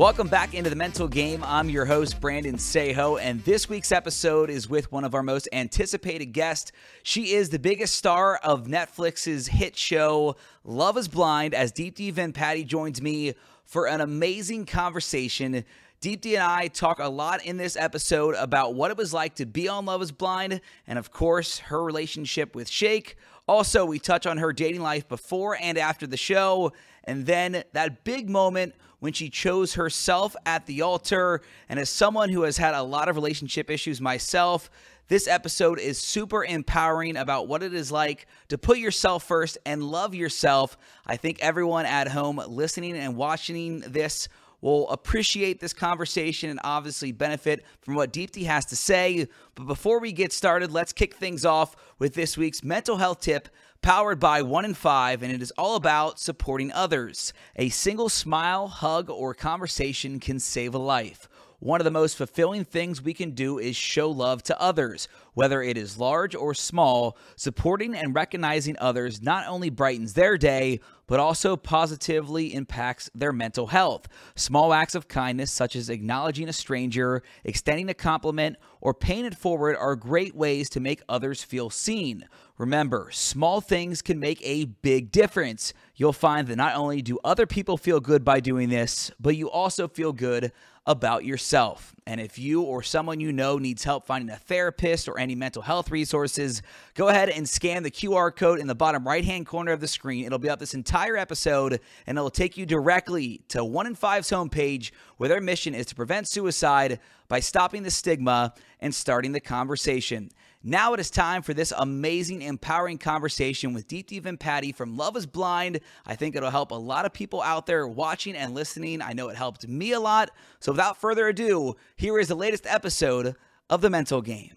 Welcome back into the mental game. I'm your host, Brandon Saho, and this week's episode is with one of our most anticipated guests. She is the biggest star of Netflix's hit show, Love is Blind, as Deepti Vempati joins me for an amazing conversation. Deepti and I talk a lot in this episode about what it was like to be on Love is Blind, and of course, her relationship with Shake. Also, we touch on her dating life before and after the show, and then that big moment when she chose herself at the altar. And as someone who has had a lot of relationship issues myself, this episode is super empowering about what it is like to put yourself first and love yourself. I think everyone at home listening and watching this will appreciate this conversation and obviously benefit from what Deepti has to say. But before we get started, let's kick things off with this week's mental health tip powered by One in Five, and it is all about supporting others. A single smile, hug, or conversation can save a life. One of the most fulfilling things we can do is show love to others, whether it is large or small. Supporting and recognizing others not only brightens their day, but also positively impacts their mental health. Small acts of kindness, such as acknowledging a stranger, extending a compliment, or paying it forward, are great ways to make others feel seen. Remember, small things can make a big difference. You'll find that not only do other people feel good by doing this, but you also feel good about yourself. And if you or someone you know needs help finding a therapist or any mental health resources, go ahead and scan the QR code in the bottom right hand corner of the screen. It'll be up this entire episode and it'll take you directly to One in Five's homepage where their mission is to prevent suicide by stopping the stigma and starting the conversation. Now it is time for this amazing, empowering conversation with Deepti Vempati from Love is Blind. I think it'll help a lot of people out there watching and listening. I know it helped me a lot. So without further ado, here is the latest episode of The Mental Game.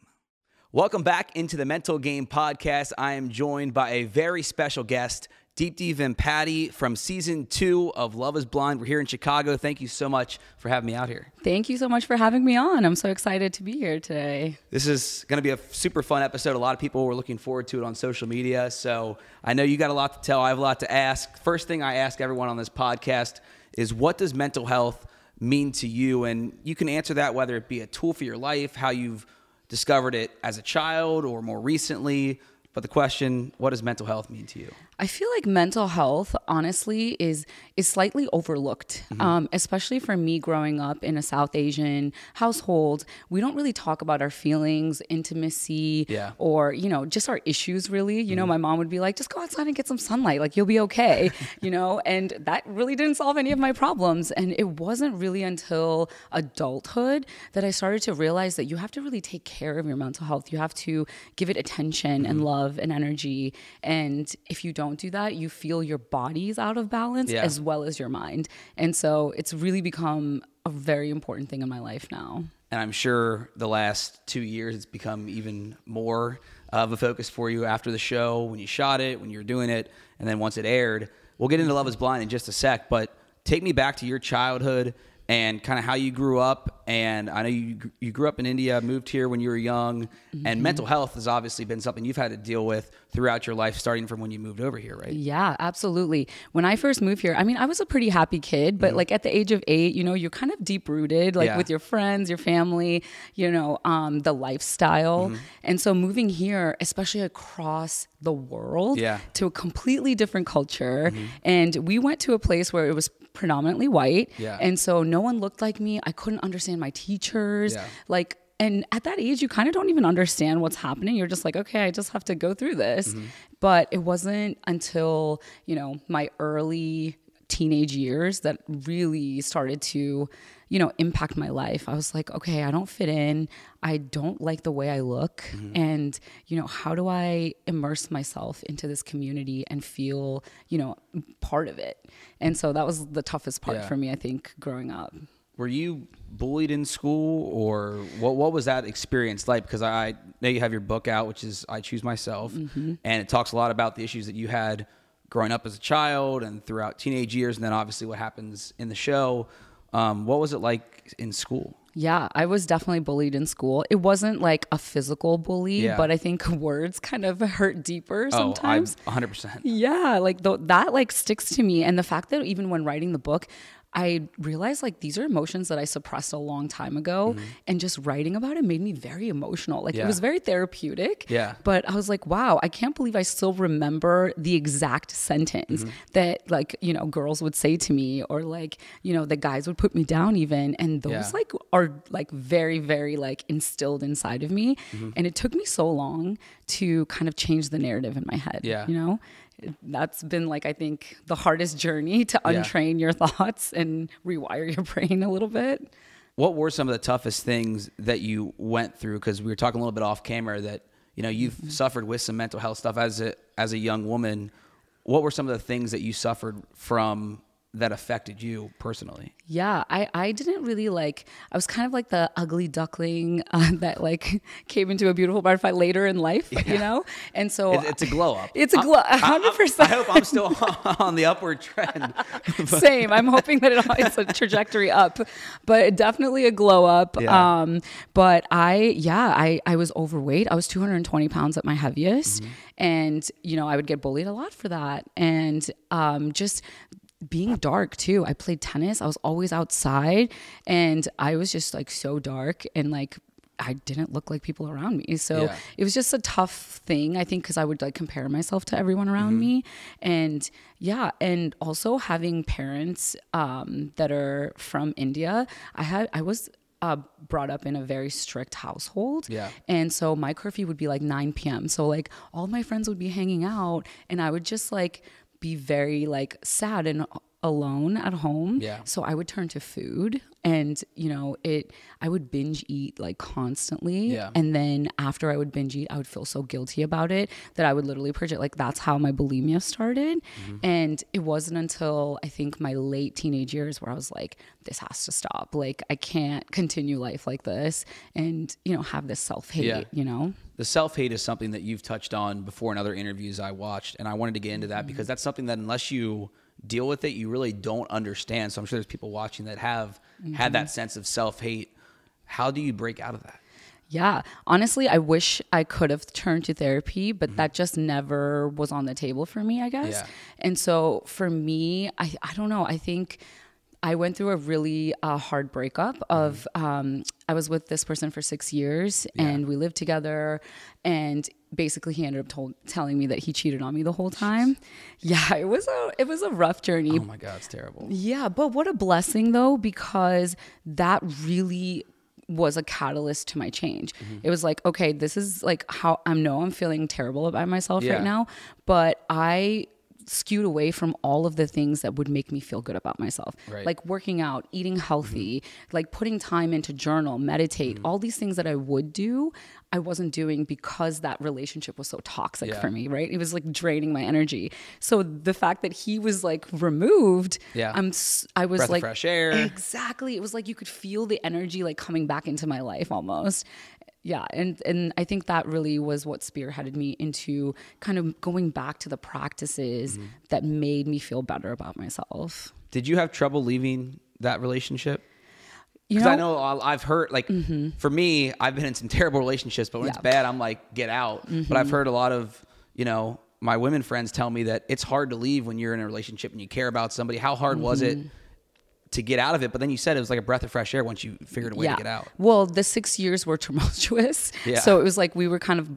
Welcome back into the Mental Game podcast. I am joined by a very special guest, Deepti Vempati from season two of Love is Blind. We're here in Chicago. Thank you so much for having me out here. Thank you so much for having me on. I'm so excited to be here today. This is going to be a super fun episode. A lot of people were looking forward to it on social media. So I know you got a lot to tell. I have a lot to ask. First thing I ask everyone on this podcast is what does mental health mean to you? And you can answer that whether it be a tool for your life, how you've discovered it as a child or more recently. But the question, what does mental health mean to you? I feel like mental health, honestly, is is slightly overlooked, mm-hmm. um, especially for me growing up in a South Asian household. We don't really talk about our feelings, intimacy, yeah. or you know, just our issues. Really, you mm-hmm. know, my mom would be like, "Just go outside and get some sunlight. Like you'll be okay," you know, and that really didn't solve any of my problems. And it wasn't really until adulthood that I started to realize that you have to really take care of your mental health. You have to give it attention mm-hmm. and love and energy. And if you don't don't do that, you feel your body's out of balance yeah. as well as your mind. And so it's really become a very important thing in my life now. And I'm sure the last two years it's become even more of a focus for you after the show, when you shot it, when you were doing it, and then once it aired. We'll get into Love is Blind in just a sec, but take me back to your childhood and kind of how you grew up. And I know you you grew up in India, moved here when you were young, mm-hmm. and mental health has obviously been something you've had to deal with throughout your life, starting from when you moved over here, right? Yeah, absolutely. When I first moved here, I mean, I was a pretty happy kid, but mm-hmm. like at the age of eight, you know, you're kind of deep rooted, like yeah. with your friends, your family, you know, um, the lifestyle, mm-hmm. and so moving here, especially across the world, yeah. to a completely different culture, mm-hmm. and we went to a place where it was predominantly white. Yeah. And so no one looked like me. I couldn't understand my teachers. Yeah. Like, and at that age, you kind of don't even understand what's happening. You're just like, okay, I just have to go through this. Mm-hmm. But it wasn't until, you know, my early teenage years that really started to you know, impact my life. I was like, okay, I don't fit in. I don't like the way I look. Mm-hmm. And, you know, how do I immerse myself into this community and feel, you know, part of it? And so that was the toughest part yeah. for me, I think, growing up. Were you bullied in school or what, what was that experience like? Because I know you have your book out, which is I Choose Myself, mm-hmm. and it talks a lot about the issues that you had growing up as a child and throughout teenage years, and then obviously what happens in the show. Um, what was it like in school? Yeah, I was definitely bullied in school. It wasn't like a physical bully, Yeah. but I think words kind of hurt deeper Oh, sometimes. I'm 100%. Yeah, like th- that like sticks to me, and the fact that even when writing the book, I realized like these are emotions that I suppressed a long time ago, and just writing about it made me very emotional. Like Mm-hmm. Yeah. it was very therapeutic. Yeah. But I was like, wow, I can't believe I still remember the exact sentence Mm-hmm. that like you know girls would say to me, or like you know the guys would put me down even, and those Yeah. like are like very very like instilled inside of me, Mm-hmm. and it took me so long to kind of change the narrative in my head. Yeah. You know, that's been like I think the hardest journey to Yeah. untrain your thoughts and rewire your brain a little bit. What were some of the toughest things that you went through? Because we were talking a little bit off camera that you know you've Mm-hmm. suffered with some mental health stuff as a as a young woman. What were some of the things that you suffered from that affected you personally? Yeah, I, I didn't really like, I was kind of like the ugly duckling uh, that like came into a beautiful butterfly later in life, you know? And so It- it's a glow up. It's a glow, I- I- 100%. I hope I'm still on the upward trend. Same. I'm hoping that it, it's a trajectory up, but definitely a glow up. Yeah. Um, but I, yeah, I, I was overweight. I was 220 pounds at my heaviest. Mm-hmm. And, you know, I would get bullied a lot for that. And um, just being dark too. I played tennis. I was always outside and I was just like so dark and like I didn't look like people around me. So Yeah. it was just a tough thing, I think, because I would like compare myself to everyone Mm-hmm. around me. And yeah, and also having parents um, that are from India, I had, I was. Uh, brought up in a very strict household. Yeah. And so my curfew would be like 9 p.m. So like all my friends would be hanging out and I would just like be very like sad and alone at home. Yeah. So I would turn to food and you know, it I would binge eat like constantly. Yeah. And then after I would binge eat, I would feel so guilty about it that I would literally purge it. Like that's how my bulimia started. Mm-hmm. And it wasn't until I think my late teenage years where I was like, this has to stop. Like I can't continue life like this and, you know, have this self hate, Yeah. you know? the self hate is something that you've touched on before in other interviews I watched, and I wanted to get into Mm-hmm. that because that's something that unless you deal with it, you really don't understand. So I'm sure there's people watching that have had that Mm-hmm. sense of self hate. How do you break out of that? Yeah. Honestly, I wish I could have turned to therapy, but that just never was on the table for me, I guess. Yeah. And so for me, I, I don't know. I think I went through a really uh, hard breakup of um, I was with this person for six years and we lived together and basically he ended up told, telling me that he cheated on me the whole time. Yeah, it was a it was a rough journey. Oh my God, it's terrible. Yeah, but what a blessing though, because that really was a catalyst to my change. Mm-hmm. It was like, okay, this is like how I know I'm feeling terrible about myself Yeah. right now, but I skewed away from all of the things that would make me feel good about myself. Right. Mm-hmm. Like working out, eating healthy, like putting time into journal, meditate, all these things that I would do, I wasn't doing because that relationship was so toxic Yeah. for me, right? It was like draining my energy. So the fact that he was like removed, Yeah. I'm I was Breath like fresh air. Exactly. It was like you could feel the energy like coming back into my life almost. Yeah, and and I think that really was what spearheaded me into kind of going back to the practices Mm-hmm. that made me feel better about myself. Did you have trouble leaving that relationship? You Because I know I've heard like for me, I've been in some terrible relationships, but when it's Mm-hmm. Yeah. Mm-hmm. bad, I'm like get out. But I've heard a lot of you know my women friends tell me that it's hard to leave when you're in a relationship and you care about somebody. How hard was it Mm-hmm. To get out of it? But then you said it was like a breath of fresh air once you figured a way to get out. Well, the six years were tumultuous. Yeah. So it was like we were kind of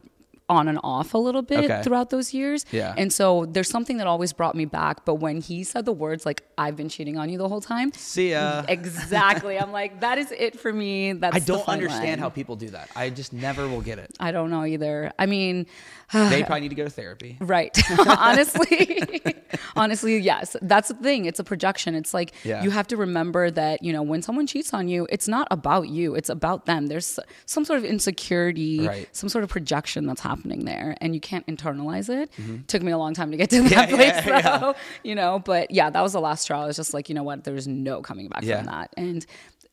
on and off a little bit Okay. throughout those years. Yeah. And so there's something that always brought me back. But when he said the words like I've been cheating on you the whole time. See ya. Exactly. I'm like, that is it for me. That's I don't understand line. how people do that. I just never will get it. I don't know either. I mean, They probably need to go to therapy. Right. honestly, honestly, yes. That's the thing. It's a projection. It's like Yeah. you have to remember that, you know, when someone cheats on you, it's not about you, it's about them. There's some sort of insecurity, Right. some sort of projection that's happening there, and you can't internalize it. Took me a long time to get to that Mm-hmm. Yeah, place, yeah, yeah. though, you know, but yeah, that was the last straw. I was just like, you know what? There's no coming back Yeah. from that. And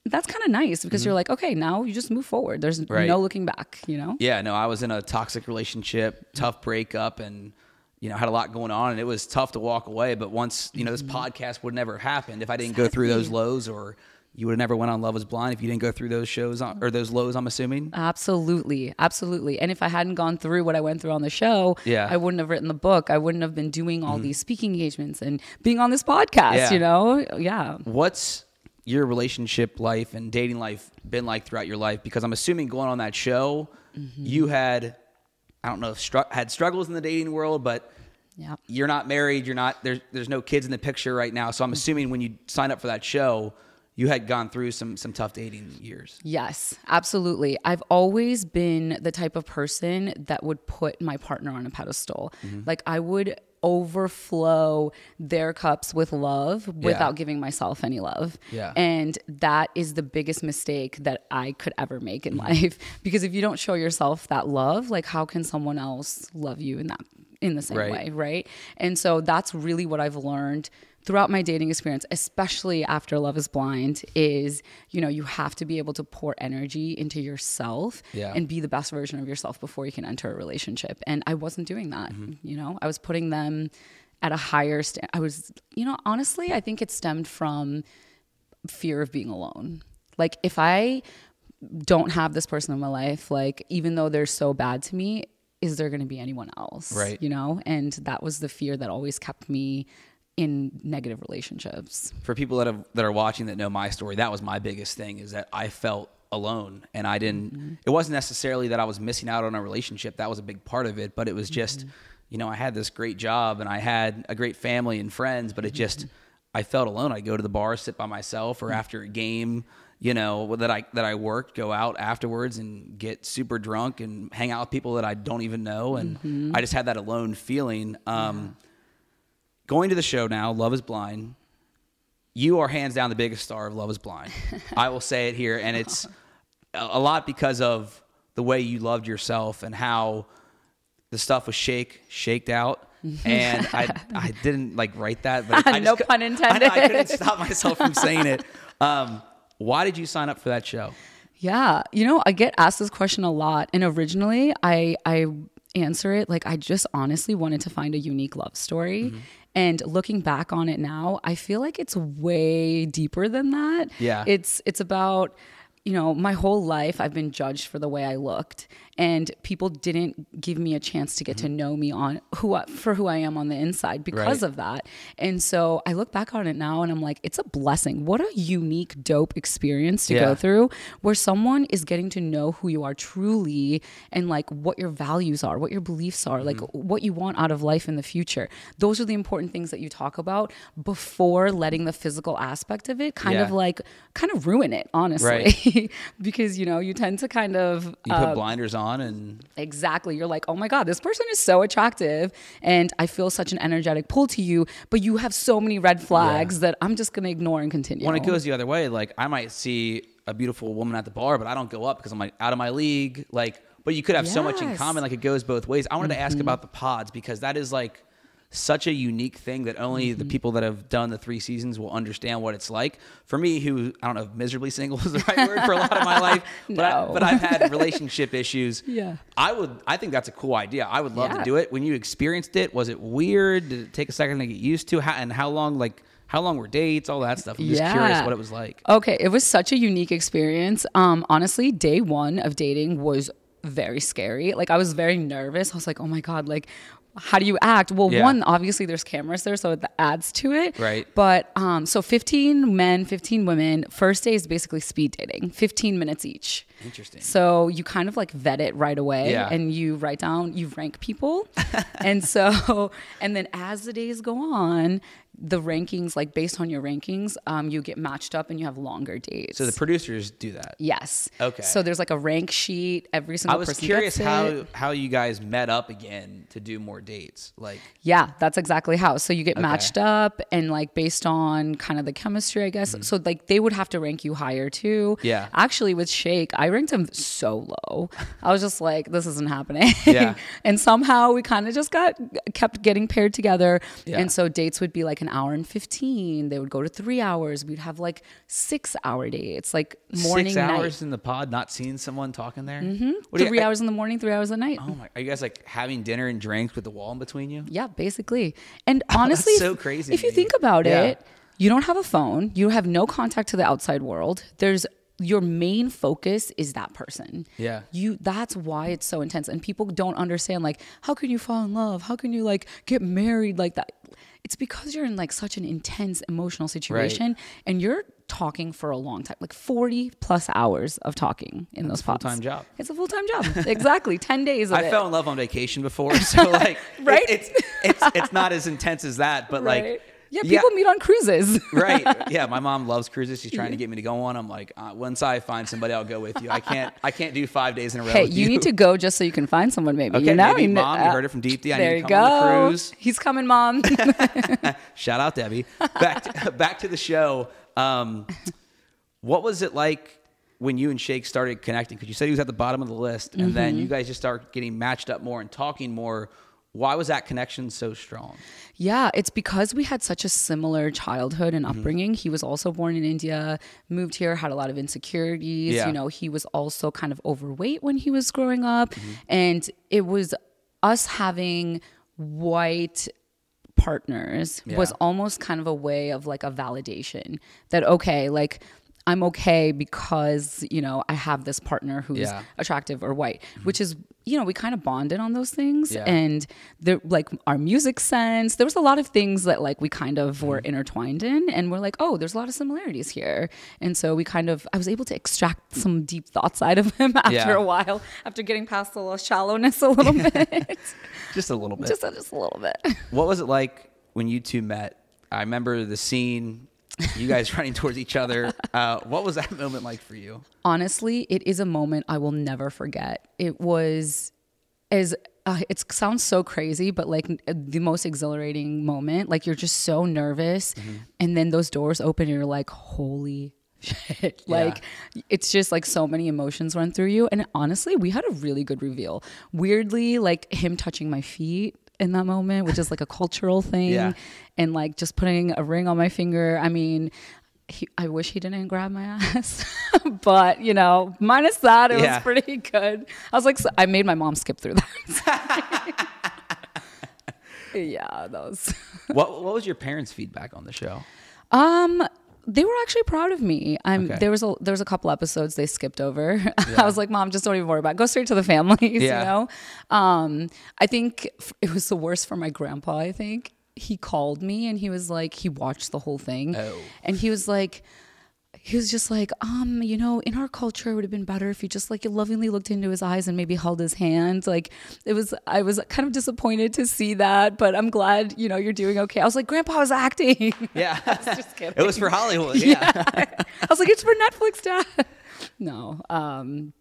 that's kind of nice because you're like, okay, now you just move forward. There's Right. no looking back, you know? Yeah, no, I was in a toxic relationship, tough breakup, and you know had a lot going on, and it was tough to walk away. But once you know this Mm-hmm. podcast would never have happened if I didn't go through those lows or you would have never went on Love Is Blind if you didn't go through those shows on, or those lows. I'm assuming. Absolutely, absolutely. And if I hadn't gone through what I went through on the show, Yeah. I wouldn't have written the book. I wouldn't have been doing all mm-hmm. these speaking engagements and being on this podcast. Yeah. You know, yeah. What's your relationship life and dating life been like throughout your life? Because I'm assuming going on that show, mm-hmm. you had, I don't know, if str- had struggles in the dating world, but Yeah. you're not married. You're not there's there's no kids in the picture right now. So I'm mm-hmm. assuming when you sign up for that show, you had gone through some some tough dating years. Yes, absolutely. I've always been the type of person that would put my partner on a pedestal. Mm-hmm. Like I would overflow their cups with love without giving myself any love. Yeah. And that is the biggest mistake that I could ever make in Mm-hmm. life because if you don't show yourself that love, like how can someone else love you in that in the same Right. way, right? And so that's really what I've learned throughout my dating experience, especially after Love is Blind, is you know, you have to be able to pour energy into yourself Yeah. and be the best version of yourself before you can enter a relationship. And I wasn't doing that. Mm-hmm. You know, I was putting them at a higher st- I was, you know, honestly, I think it stemmed from fear of being alone. Like if I don't have this person in my life, like even though they're so bad to me, is there going to be anyone else? Right. You know, and that was the fear that always kept me in negative relationships. For people that have that are watching that know my story, that was my biggest thing is that I felt alone and I didn't mm-hmm. it wasn't necessarily that I was missing out on a relationship. That was a big part of it, but it was mm-hmm. just you know, I had this great job and I had a great family and friends, but it just mm-hmm. I felt alone. I'd go to the bar, sit by myself or after a game, you know, that I that I worked, go out afterwards and get super drunk and hang out with people that I don't even know and I just had that alone feeling um going to the show now, Love is Blind. You are hands down the biggest star of Love is Blind. I will say it here. And it's a lot because of the way you loved yourself and how the stuff was shake, shaked out. And I, I didn't like write that, but I No just, pun I, I couldn't stop myself from saying it. Um, why did you sign up for that show? Yeah, you know, I get asked this question a lot, and originally I I answer it like I just honestly wanted to find a unique love story. Mm-hmm. And looking back on it now, I feel like it's way deeper than that. Yeah. It's it's about you know, my whole life I've been judged for the way I looked, and people didn't give me a chance to get to know me on who I, for who I am on the inside because Right. of that. And so I look back on it now, and I'm like, it's a blessing. What a unique, dope experience to Yeah. go through, where someone is getting to know who you are truly, and like what your values are, what your beliefs are, like Mm-hmm. what you want out of life in the future. Those are the important things that you talk about before letting the physical aspect of it kind Yeah. of like kind of ruin it, honestly. Right. because you know you tend to kind of You uh, put blinders on and Exactly. You're like, oh my God, this person is so attractive and I feel such an energetic pull to you, but you have so many red flags that I'm just going to ignore and continue. when it goes the other way, like I might see a beautiful woman at the bar, but I don't go up because I'm like out of my league. Like, but you could have so much in common. Like it goes both ways. I wanted to Mm-hmm. ask about the pods because that is like such a unique thing that only Mm-hmm. the people that have done the three seasons will understand what it's like. For me, who I don't know if miserably single is the right word for a lot of my life, but, I, No. but I've had relationship issues. Yeah. I would. I think that's a cool idea. I would love to do it. When you experienced it, was it weird? Did it take a second to get used to? How, and how long? Like how long were dates? All that stuff. I'm just curious what it was like. Okay, it was such a unique experience. Um, honestly, day one of dating was very scary. Like I was very nervous. I was like, oh my god, like how do you act? Well, Yeah. one, obviously there's cameras there, so it adds to it. Right. But um, so 15 men, 15 women. First day is basically speed dating, 15 minutes each. Interesting. So you kind of like vet it right away Yeah. and you write down, you rank people. and so, and then as the days go on, the rankings, like based on your rankings, um, you get matched up and you have longer dates. So the producers do that. yes. Okay. So there's like a rank sheet. Every single. I was person curious how it. how you guys met up again to do more dates. Like Yeah, that's exactly how. So you get matched up and like based on kind of the chemistry, I guess. So like they would have to rank you higher too. Mm-hmm. Yeah. Actually, with Shake, I ranked him so low. I was just like, this isn't happening. Yeah. and somehow we kind of just got kept getting paired together. Yeah. And so dates would be like an hour and 15. They would go to three hours. We'd have like six hour dates, like morning, six night. hours in the pod, not seeing someone talking there. Mm-hmm. Three hours in the morning, three hours at night. Oh my! Are you guys like having dinner and drinks with the wall in between you? Yeah, basically. And honestly, so crazy If you think about Yeah. it, You don't have a phone. You have no contact to the outside world. There's your main focus is that person. Yeah. You that's why it's so intense and people don't understand like how can you fall in love? How can you like get married like that? It's because you're in like such an intense emotional situation right. and you're talking for a long time, like 40 plus hours of talking in those full time job. It's a full time job. exactly. 10 days I it. fell in love on vacation before. So like, right. It, it's, it's, it's not as intense as that, but right. like, yeah, people yeah. meet on cruises. right. Yeah, my mom loves cruises. She's trying to get me to go on. I'm like, uh, once I find somebody, I'll go with you. I can't. I can't do five days in a row. Hey, you, you, need to go just so you can find someone. Maybe. Okay, you know? maybe mom. Uh, you heard it from Deepti. I there need to come you go. on the cruise. He's coming, mom. Shout out, Debbie. Back to, back to the show. Um, what was it like when you and Shake started connecting? Because you said he was at the bottom of the list, and mm-hmm. then you guys just start getting matched up more and talking more. Why was that connection so strong? Yeah, it's because we had such a similar childhood and mm-hmm. upbringing. Mm-hmm. He was also born in India, moved here, had a lot of insecurities. Yeah. You know, he was also kind of overweight when he was growing up. Mm-hmm. And it was us having white partners yeah. was almost kind of a way of like a validation that, okay, like, I'm okay because, you know, I have this partner who's yeah. attractive or white, mm-hmm. which is, you know, we kind of bonded on those things. Yeah. And the like our music sense, there was a lot of things that like we kind of were mm-hmm. intertwined in. And we're like, oh, there's a lot of similarities here. And so we kind of, I was able to extract some deep thoughts out of him after yeah. a while, after getting past the little shallowness a little bit. just a little bit. Just, just a little bit. What was it like when you two met? I remember the scene you guys running towards each other. Uh, what was that moment like for you? Honestly, it is a moment I will never forget. It was as uh, it sounds so crazy, but like the most exhilarating moment. Like you're just so nervous, mm-hmm. and then those doors open, and you're like, "Holy shit!" like yeah. it's just like so many emotions run through you. And honestly, we had a really good reveal. Weirdly, like him touching my feet in that moment, which is like a cultural thing. Yeah. And like just putting a ring on my finger. I mean, he, I wish he didn't grab my ass, but you know, minus that, it yeah. was pretty good. I was like, so I made my mom skip through that. yeah, that was. what What was your parents' feedback on the show? Um, they were actually proud of me. I'm okay. there was a there was a couple episodes they skipped over. Yeah. I was like, "Mom, just don't even worry about it. Go straight to the families." Yeah. You know, um, I think it was the worst for my grandpa. I think he called me and he was like, he watched the whole thing, oh. and he was like he was just like, um, you know, in our culture, it would have been better if you just like lovingly looked into his eyes and maybe held his hand. Like it was, I was kind of disappointed to see that, but I'm glad, you know, you're doing okay. I was like, Grandpa was acting. Yeah. was just kidding. It was for Hollywood. Yeah. yeah. I was like, it's for Netflix, Dad. No. Um,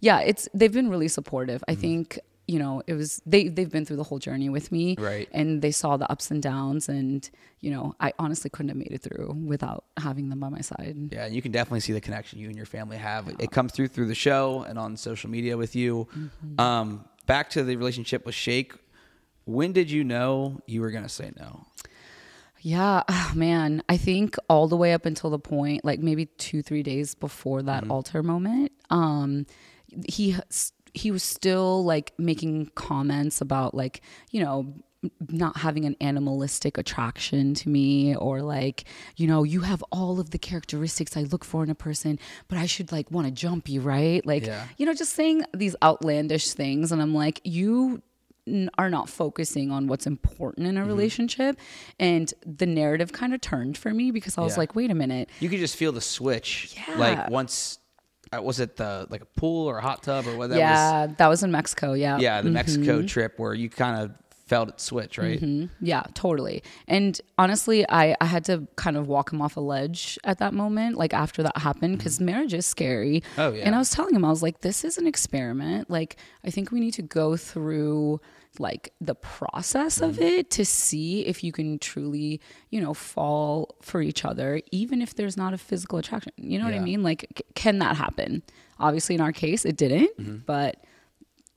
yeah, it's, they've been really supportive. I mm-hmm. think you know, it was they they've been through the whole journey with me, right? And they saw the ups and downs, and you know, I honestly couldn't have made it through without having them by my side. Yeah, and you can definitely see the connection you and your family have. It comes through through the show and on social media with you. Mm-hmm. Um, back to the relationship with Shake. When did you know you were gonna say no? Yeah, oh, man. I think all the way up until the point, like maybe two, three days before that mm-hmm. altar moment, um, he he was still like making comments about like you know not having an animalistic attraction to me or like you know you have all of the characteristics i look for in a person but i should like want to jump you right like yeah. you know just saying these outlandish things and i'm like you are not focusing on what's important in a mm-hmm. relationship and the narrative kind of turned for me because i was yeah. like wait a minute you could just feel the switch yeah. like once was it the like a pool or a hot tub or what that yeah, was? that was in Mexico. Yeah. Yeah, the mm-hmm. Mexico trip where you kind of felt it switch, right? Mm-hmm. Yeah, totally. And honestly, I, I had to kind of walk him off a ledge at that moment, like after that happened, because mm-hmm. marriage is scary. Oh, yeah. And I was telling him, I was like, this is an experiment. Like, I think we need to go through like the process of mm-hmm. it to see if you can truly, you know, fall for each other, even if there's not a physical attraction. You know yeah. what I mean? Like, c- can that happen? Obviously, in our case, it didn't, mm-hmm. but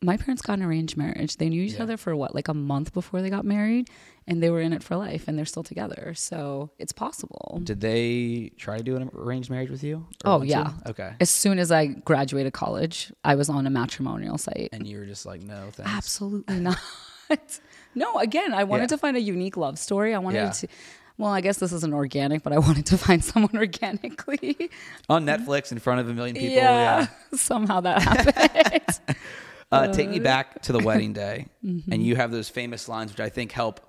my parents got an arranged marriage. They knew each yeah. other for what, like a month before they got married, and they were in it for life, and they're still together. So it's possible. Did they try to do an arranged marriage with you? Oh yeah. Okay. As soon as I graduated college, I was on a matrimonial site, and you were just like, no, thanks. Absolutely not. no, again, I wanted yeah. to find a unique love story. I wanted yeah. to well, I guess this isn't organic, but I wanted to find someone organically. On Netflix in front of a million people. Yeah. yeah. Somehow that happened. Uh, take me back to the wedding day. Mm-hmm. And you have those famous lines, which I think help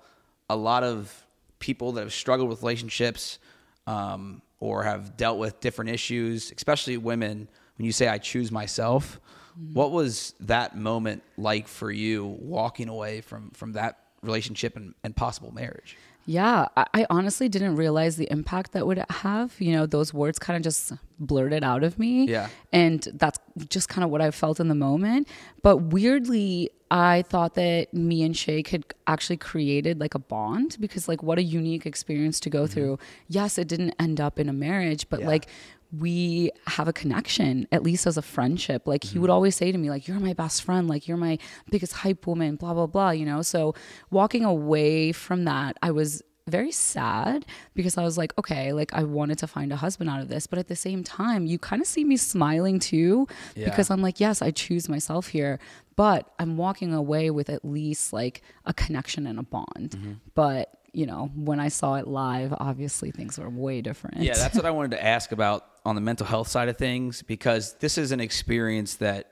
a lot of people that have struggled with relationships um, or have dealt with different issues, especially women. When you say, I choose myself, mm-hmm. what was that moment like for you walking away from, from that relationship and, and possible marriage? Yeah, I, I, honestly didn't realize the impact that would have. You know, those words kind of just blurted out of me. Yeah. And that's just kind of what I felt in the moment. But weirdly, I thought that me and Shake had actually created like a bond because, like, what a unique experience to go mm-hmm. through. Yes, it didn't end up in a marriage, but yeah. like, we have a connection at least as a friendship like mm-hmm. he would always say to me like you're my best friend like you're my biggest hype woman blah blah blah you know so walking away from that i was very sad because I was like, okay, like I wanted to find a husband out of this. But at the same time, you kind of see me smiling too yeah. because I'm like, yes, I choose myself here. But I'm walking away with at least like a connection and a bond. Mm-hmm. But you know, when I saw it live, obviously things were way different. Yeah, that's what I wanted to ask about on the mental health side of things because this is an experience that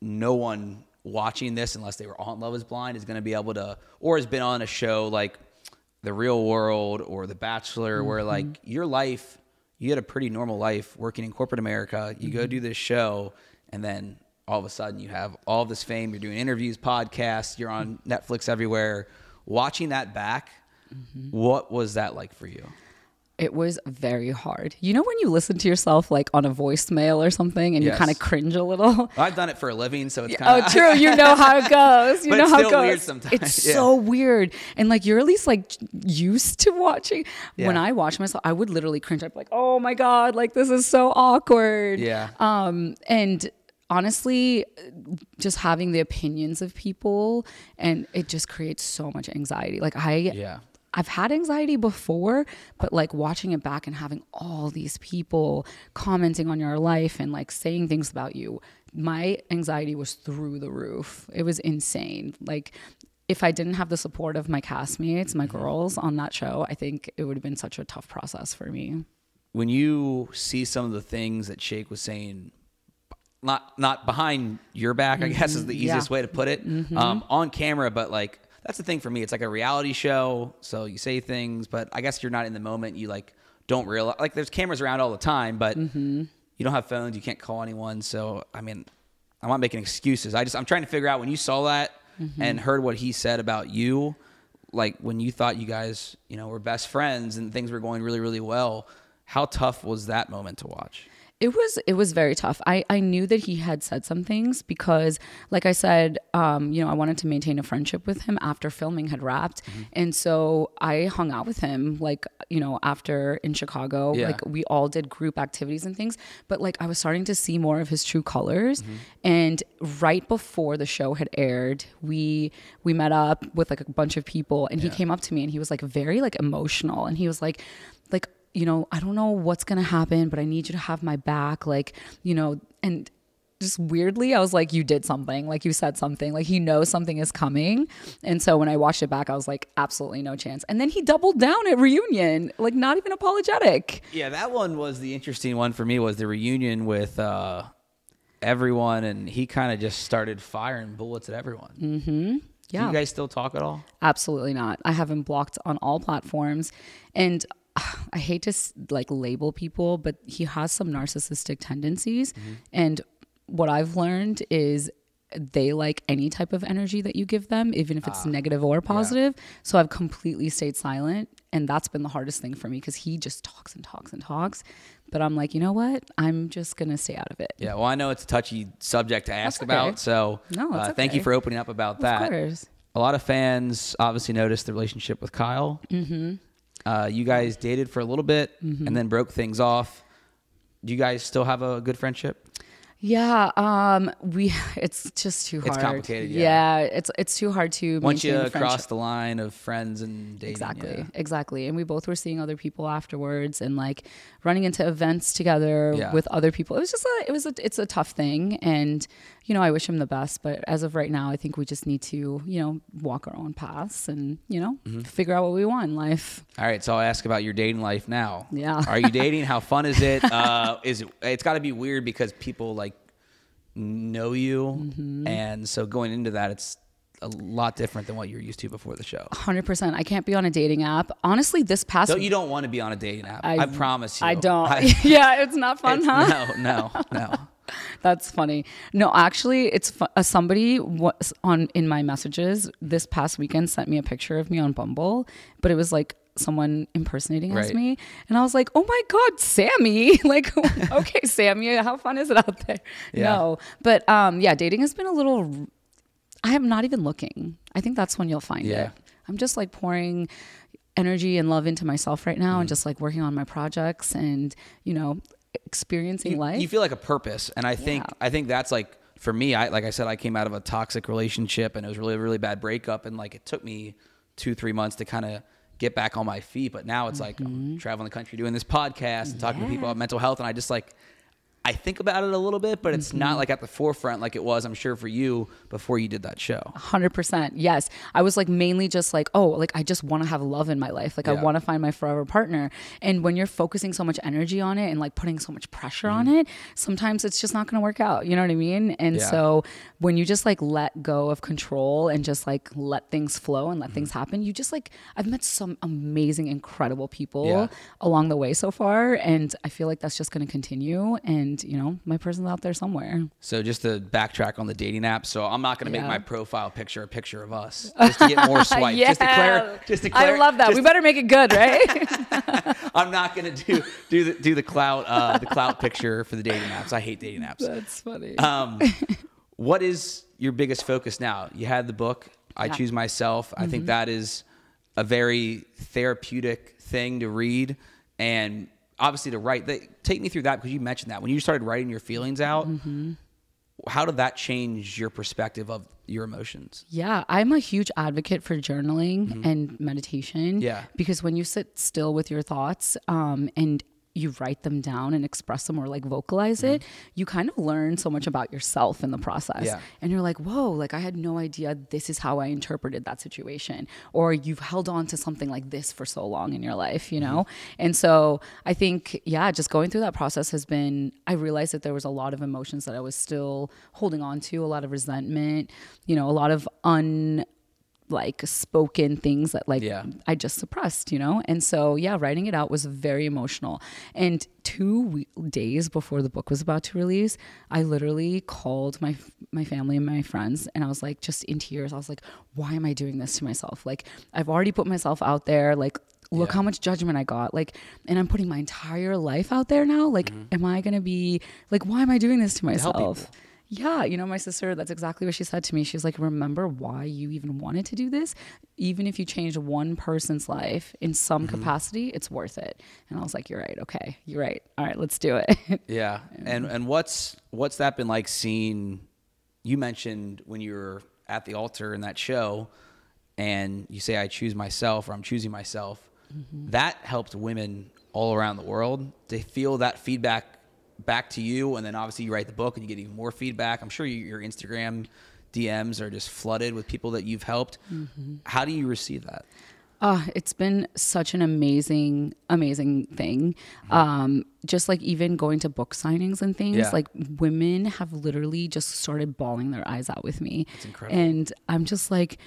no one watching this, unless they were on Love is Blind, is going to be able to, or has been on a show like The Real World or The Bachelor, mm-hmm. where like your life, you had a pretty normal life working in corporate America. You mm-hmm. go do this show, and then all of a sudden you have all this fame. You're doing interviews, podcasts, you're on Netflix everywhere. Watching that back, mm-hmm. what was that like for you? It was very hard. You know when you listen to yourself like on a voicemail or something and yes. you kind of cringe a little? I've done it for a living, so it's kind of Oh, true. You know how it goes. You know how it goes. Weird. It's yeah. so weird. And like you're at least like used to watching. Yeah. When I watch myself, I would literally cringe. I'd be like, "Oh my god, like this is so awkward." Yeah. Um and honestly just having the opinions of people and it just creates so much anxiety like i yeah I've had anxiety before, but like watching it back and having all these people commenting on your life and like saying things about you, my anxiety was through the roof. It was insane. Like, if I didn't have the support of my castmates, my mm-hmm. girls on that show, I think it would have been such a tough process for me. When you see some of the things that Shake was saying not not behind your back, I guess is the mm-hmm. easiest yeah. way to put it. Mm-hmm. Um, on camera, but like that's the thing for me. It's like a reality show, so you say things, but I guess you're not in the moment. You like don't realize like there's cameras around all the time, but mm-hmm. you don't have phones. You can't call anyone. So I mean, I'm not making excuses. I just I'm trying to figure out when you saw that mm-hmm. and heard what he said about you, like when you thought you guys you know were best friends and things were going really really well. How tough was that moment to watch? It was it was very tough. I I knew that he had said some things because, like I said, um, you know, I wanted to maintain a friendship with him after filming had wrapped, mm-hmm. and so I hung out with him like you know after in Chicago. Yeah. Like we all did group activities and things, but like I was starting to see more of his true colors. Mm-hmm. And right before the show had aired, we we met up with like a bunch of people, and yeah. he came up to me and he was like very like emotional, and he was like like you know, I don't know what's going to happen, but I need you to have my back. Like, you know, and just weirdly, I was like, you did something. Like, you said something. Like, he knows something is coming. And so when I watched it back, I was like, absolutely no chance. And then he doubled down at reunion, like, not even apologetic. Yeah, that one was the interesting one for me, was the reunion with, uh, everyone and he kind of just started firing bullets at everyone. Mm-hmm. Yeah. Do you guys still talk at all? Absolutely not. I have him blocked on all platforms. And I hate to like label people, but he has some narcissistic tendencies. Mm-hmm. And what I've learned is they like any type of energy that you give them, even if it's uh, negative or positive. Yeah. So I've completely stayed silent. And that's been the hardest thing for me because he just talks and talks and talks. But I'm like, you know what? I'm just going to stay out of it. Yeah. Well, I know it's a touchy subject to ask okay. about. So no, uh, okay. thank you for opening up about that. A lot of fans obviously noticed the relationship with Kyle. Mm-hmm. Uh, you guys dated for a little bit mm-hmm. and then broke things off. Do you guys still have a good friendship? Yeah, um, we it's just too hard. It's complicated. Yeah, yeah it's it's too hard to once you cross the line of friends and dating. Exactly, yeah. exactly. And we both were seeing other people afterwards and like running into events together yeah. with other people. It was just a it was a it's a tough thing, and you know, I wish him the best. But as of right now, I think we just need to, you know, walk our own paths and, you know, mm-hmm. figure out what we want in life. All right. So I'll ask about your dating life now. Yeah. Are you dating? How fun is it? Uh, is it, it's got to be weird because people like know you. Mm-hmm. And so going into that, it's a lot different than what you're used to before the show. 100%. I can't be on a dating app. Honestly, this past So you don't want to be on a dating app. I, I promise you. I don't. I, yeah, it's not fun, it's, huh? No, no, no. That's funny. No, actually, it's fu- uh, somebody was on in my messages this past weekend sent me a picture of me on Bumble, but it was like someone impersonating right. as me, and I was like, "Oh my god, Sammy!" like, okay, Sammy, how fun is it out there? Yeah. No, but um, yeah, dating has been a little. I am not even looking. I think that's when you'll find yeah. it. I'm just like pouring energy and love into myself right now, mm. and just like working on my projects, and you know, experiencing you, life. You feel like a purpose, and I think yeah. I think that's like for me. I like I said, I came out of a toxic relationship, and it was really really bad breakup, and like it took me two three months to kind of get back on my feet. But now it's mm-hmm. like I'm mm-hmm. traveling the country doing this podcast and talking yeah. to people about mental health, and I just like I think about it a little bit, but it's mm-hmm. not like at the forefront like it was, I'm sure, for you before you did that show. 100%. Yes. I was like mainly just like, oh, like I just want to have love in my life. Like yeah. I want to find my forever partner. And when you're focusing so much energy on it and like putting so much pressure mm-hmm. on it, sometimes it's just not going to work out. You know what I mean? And yeah. so when you just like let go of control and just like let things flow and let mm-hmm. things happen, you just like, I've met some amazing, incredible people yeah. along the way so far. And I feel like that's just going to continue. And and you know my person's out there somewhere. So just to backtrack on the dating app, so I'm not going to yeah. make my profile picture a picture of us just to get more swipes. yeah. Just to clear, just to clear, I love that. We better make it good, right? I'm not going to do do the do the clout uh, the clout picture for the dating apps. I hate dating apps. That's funny. Um, what is your biggest focus now? You had the book. I yeah. choose myself. Mm-hmm. I think mm-hmm. that is a very therapeutic thing to read and obviously to write. They, take me through that because you mentioned that when you started writing your feelings out. Mm-hmm. How did that change your perspective of your emotions? Yeah, I'm a huge advocate for journaling mm-hmm. and meditation. Yeah, because when you sit still with your thoughts um, and you write them down and express them or like vocalize mm-hmm. it, you kind of learn so much about yourself in the process. Yeah. And you're like, whoa, like I had no idea this is how I interpreted that situation. Or you've held on to something like this for so long in your life, you know? Mm-hmm. And so I think, yeah, just going through that process has been, I realized that there was a lot of emotions that I was still holding on to, a lot of resentment, you know, a lot of un like spoken things that like yeah. I just suppressed, you know? And so, yeah, writing it out was very emotional. And two days before the book was about to release, I literally called my my family and my friends and I was like just in tears. I was like, why am I doing this to myself? Like I've already put myself out there like look yeah. how much judgment I got. Like, and I'm putting my entire life out there now. Like, mm-hmm. am I going to be like, why am I doing this to myself? To yeah, you know, my sister, that's exactly what she said to me. She's like, remember why you even wanted to do this? Even if you changed one person's life in some mm-hmm. capacity, it's worth it. And I was like, you're right. Okay. You're right. All right, let's do it. yeah. And and what's what's that been like seeing you mentioned when you were at the altar in that show and you say I choose myself or I'm choosing myself. Mm-hmm. That helped women all around the world to feel that feedback back to you, and then obviously you write the book and you get even more feedback. I'm sure you, your Instagram DMs are just flooded with people that you've helped. Mm-hmm. How do you receive that? Uh, it's been such an amazing, amazing thing. Mm-hmm. Um, just like even going to book signings and things, yeah. like women have literally just started bawling their eyes out with me. And I'm just like,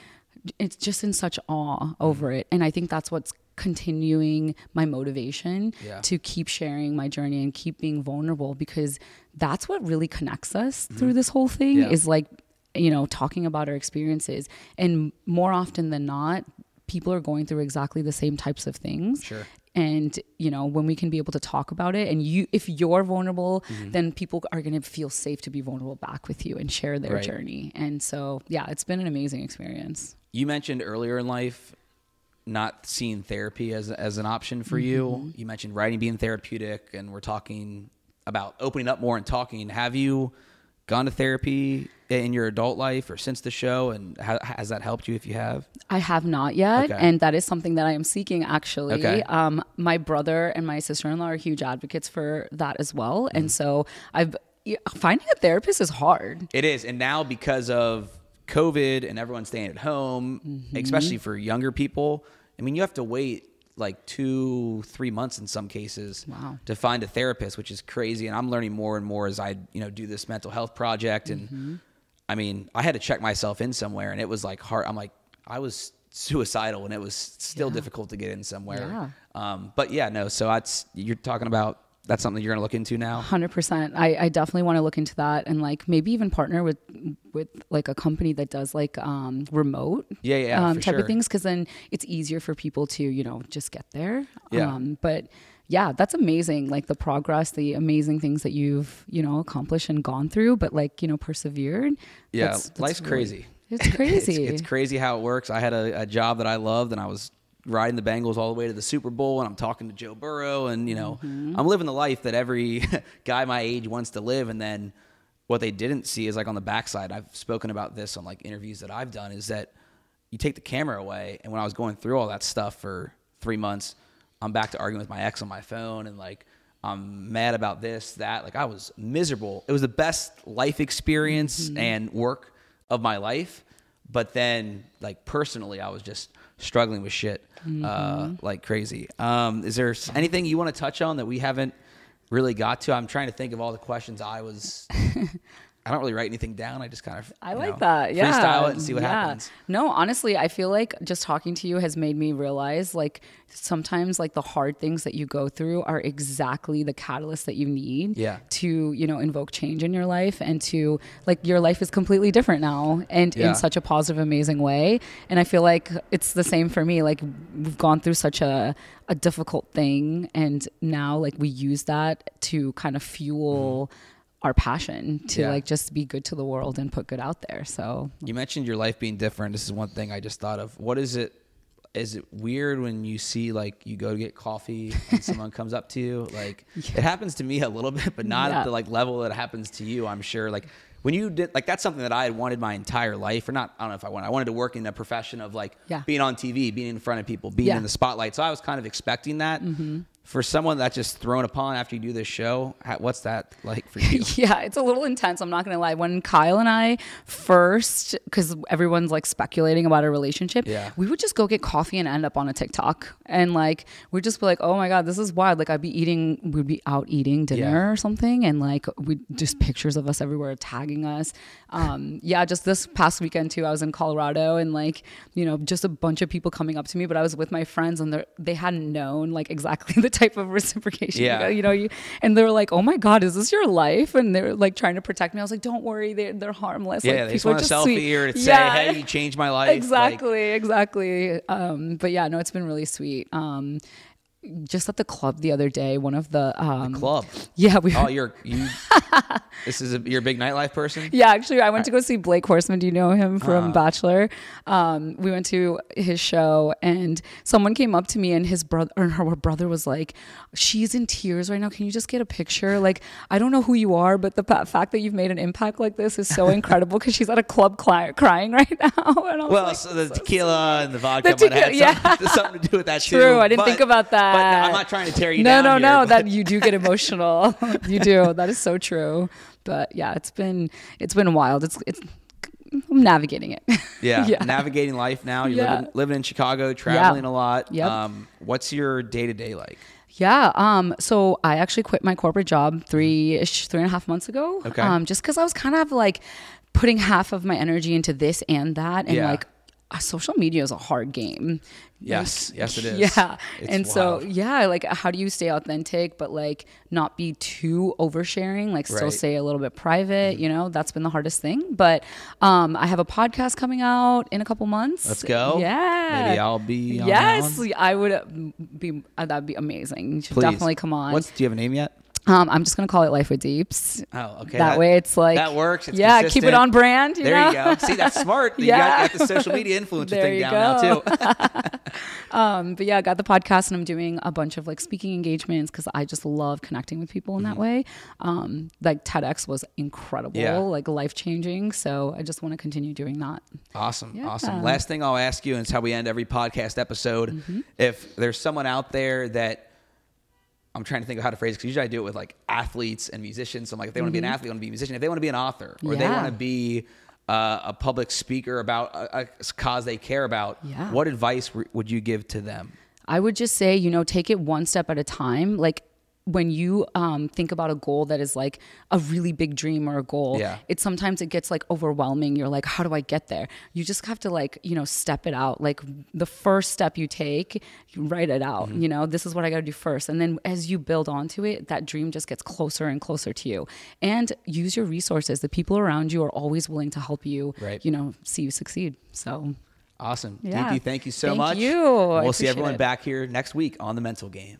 it's just in such awe over mm-hmm. it. And I think that's what's continuing my motivation yeah. to keep sharing my journey and keep being vulnerable because that's what really connects us mm-hmm. through this whole thing yeah. is like you know talking about our experiences and more often than not people are going through exactly the same types of things sure and you know when we can be able to talk about it and you if you're vulnerable mm-hmm. then people are going to feel safe to be vulnerable back with you and share their right. journey and so yeah it's been an amazing experience you mentioned earlier in life not seeing therapy as, as an option for mm-hmm. you. You mentioned writing being therapeutic, and we're talking about opening up more and talking. Have you gone to therapy in your adult life or since the show and ha- has that helped you if you have i have not yet okay. and that is something that i am seeking actually okay. um, my brother and my sister-in-law are huge advocates for that as well mm-hmm. and so i've finding a therapist is hard. It is, and now because of COVID and everyone staying at home, mm-hmm. especially for younger people, I mean, you have to wait like two, three months in some cases wow. to find a therapist, which is crazy. And I'm learning more and more as I, you know, do this mental health project. And mm-hmm. I mean, I had to check myself in somewhere, and it was like hard. I'm like, I was suicidal, and it was still yeah. difficult to get in somewhere. Yeah. Um, but yeah, no. So that's you're talking about that's something you're going to look into now? 100% I, I definitely want to look into that and like maybe even partner with with like a company that does like um, remote yeah yeah um, type sure. of things because then it's easier for people to you know just get there. Yeah. Um, but yeah that's amazing like the progress the amazing things that you've you know accomplished and gone through but like you know persevered. Yeah that's, that's life's really, crazy. It's crazy. it's, it's, crazy how it works. I had a, a job that i loved and i was riding the Bengals all the way to the Super Bowl, and I'm talking to Joe Burrow, and you know, mm-hmm. I'm living the life that every guy my age wants to live. And then what they didn't see is like on the backside. I've spoken about this on like interviews that I've done. Is that you take the camera away, and when I was going through all that stuff for three months, I'm back to arguing with my ex on my phone, and like I'm mad about this, that. Like I was miserable. It was the best life experience mm-hmm. and work of my life. But then, like personally, I was just struggling with shit uh, mm-hmm. uh, like crazy. Um, is there anything you want to touch on that we haven't really got to? I'm trying to think of all the questions I was I don't really write anything down. I just kind of I like know, that. Yeah. Freestyle it and see what yeah. happens. No, honestly, I feel like just talking to you has made me realize like sometimes like the hard things that you go through are exactly the catalyst that you need yeah. to, you know, invoke change in your life and to like your life is completely different now and yeah. in such a positive, amazing way. And I feel like it's the same for me. Like we've gone through such a a difficult thing and now like we use that to kind of fuel mm our passion to yeah. like just be good to the world and put good out there. So you mentioned your life being different. This is one thing I just thought of. What is it? Is it weird when you see like you go to get coffee and someone comes up to you? Like yeah. it happens to me a little bit, but not yeah. at the like level that it happens to you. I'm sure. Like when you did like that's something that I had wanted my entire life, or not. I don't know if I wanted. I wanted to work in a profession of like being on TV, being in front of people, being in the spotlight. So I was kind of expecting that. Mm-hmm for someone that's just thrown upon after you do this show what's that like for you? Yeah it's a little intense i'm not gonna lie. When kyle and i first because everyone's like speculating about a relationship yeah. we would just go get coffee and end up on a tiktok. And like we'd just be like oh my god this is wild. Like i'd be eating we'd be out eating dinner yeah. or something and like we just pictures of us everywhere tagging us. Um yeah just this past weekend too i was in colorado and like you know just a bunch of people coming up to me but i was with my friends and they they hadn't known like exactly the type of reciprocation. Yeah. You know, you, and they were like, oh my God, is this your life? And they're like trying to protect me. I was like, don't worry, they're, they're harmless. Yeah, like, they just want a selfie sweet. or to say, hey, you changed my life. Exactly, like, exactly. Um, but yeah, no, it's been really sweet. Um, just at the club the other day. One of the, um, the club. Yeah, we. Oh, you're you. this is a, you're a big nightlife person. Yeah, actually, I went to go see Blake Horstmann. Do you know him from uh. Bachelor? Um, we went to his show, and someone came up to me, and his brother or her brother was like, "She's in tears right now. Can you just get a picture? Like, I don't know who you are, but the fact that you've made an impact like this is so incredible because she's at a club cry- crying right now." well, like, so the tequila and the vodka the tequila, might have yeah. something, something, to do with that True, too. I didn't but, think about that. I'm not trying to tear you no, down. No, no, no. That you do get emotional. you do. That is so true. But yeah, it's been it's been wild. It's it's I'm navigating it. Yeah, yeah. navigating life now. You're yeah. living, living in Chicago, traveling yeah. a lot. Yep. Um, what's your day to day like? Yeah. Um, so I actually quit my corporate job three ish, three and a half months ago. Okay. Um, just because I was kind of like putting half of my energy into this and that, and yeah. like social media is a hard game. Yes, like, yes, it is. Yeah, it's and wild. so yeah, like how do you stay authentic, but like not be too oversharing, like still right. stay a little bit private. Mm-hmm. You know, that's been the hardest thing. But um, I have a podcast coming out in a couple months. Let's go. Yeah, maybe I'll be. yes, I would be. Uh, that'd be amazing. You should Please. definitely come on. What's do you have a name yet? Um, I'm just gonna call it Life with Deeps. Oh, okay. That, that way, it's like that works. It's yeah, consistent. keep it on brand. You there know? you go. See, that's smart. yeah. You got, got the social media influencer thing down go. now too. um, but yeah, I got the podcast, and I'm doing a bunch of like speaking engagements because I just love connecting with people in mm-hmm. that way. Um, like TEDx was incredible, yeah. like life changing. So I just want to continue doing that. Awesome, yeah. awesome. Last thing I'll ask you, and it's how we end every podcast episode. Mm-hmm. If there's someone out there that I'm trying to think of how to phrase it because usually I do it with like athletes and musicians. So I'm like, if they want to be an mm-hmm. athlete, they want to be a musician. If they want to be an author or yeah. they want to be uh, a public speaker about a, a, cause they care about, yeah. what advice would you give to them? I would just say, you know, take it one step at a time. Like when you um, think about a goal that is like a really big dream or a goal, yeah. it sometimes it gets like overwhelming. You're like, how do I get there? You just have to like, you know, step it out. Like the first step you take, you write it out. Mm-hmm. You know, this is what I got to do first. And then as you build onto it, that dream just gets closer and closer to you. And use your resources. The people around you are always willing to help you, right. you know, see you succeed. So awesome. Yeah. Deepti, thank you so much. thank much. You. We'll see everyone it. back here next week on the mental game.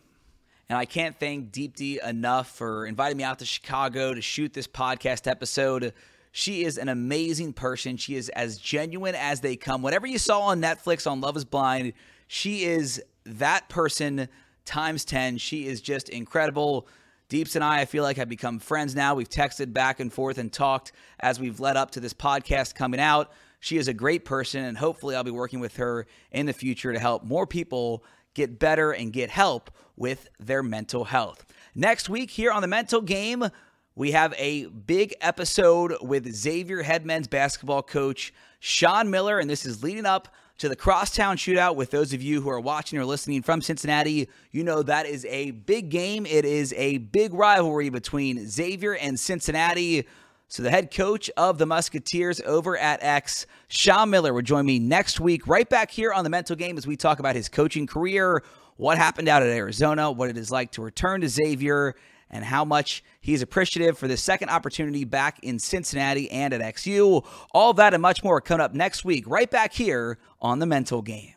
And I can't thank Deepti enough for inviting me out to Chicago to shoot this podcast episode. She is an amazing person. She is as genuine as they come. Whatever you saw on Netflix on Love is Blind, she is that person times 10. She is just incredible. Deeps and I, I feel like, have become friends now. We've texted back and forth and talked as we've led up to this podcast coming out. She is a great person, and hopefully, I'll be working with her in the future to help more people get better and get help with their mental health. Next week, here on the mental game, we have a big episode with Xavier head men's basketball coach Sean Miller, and this is leading up to the crosstown shootout. With those of you who are watching or listening from Cincinnati, you know that is a big game. It is a big rivalry between Xavier and Cincinnati. So, the head coach of the Musketeers over at X, Sean Miller, will join me next week right back here on the mental game as we talk about his coaching career, what happened out at Arizona, what it is like to return to Xavier, and how much he's appreciative for this second opportunity back in Cincinnati and at XU. All that and much more coming up next week, right back here on the mental game.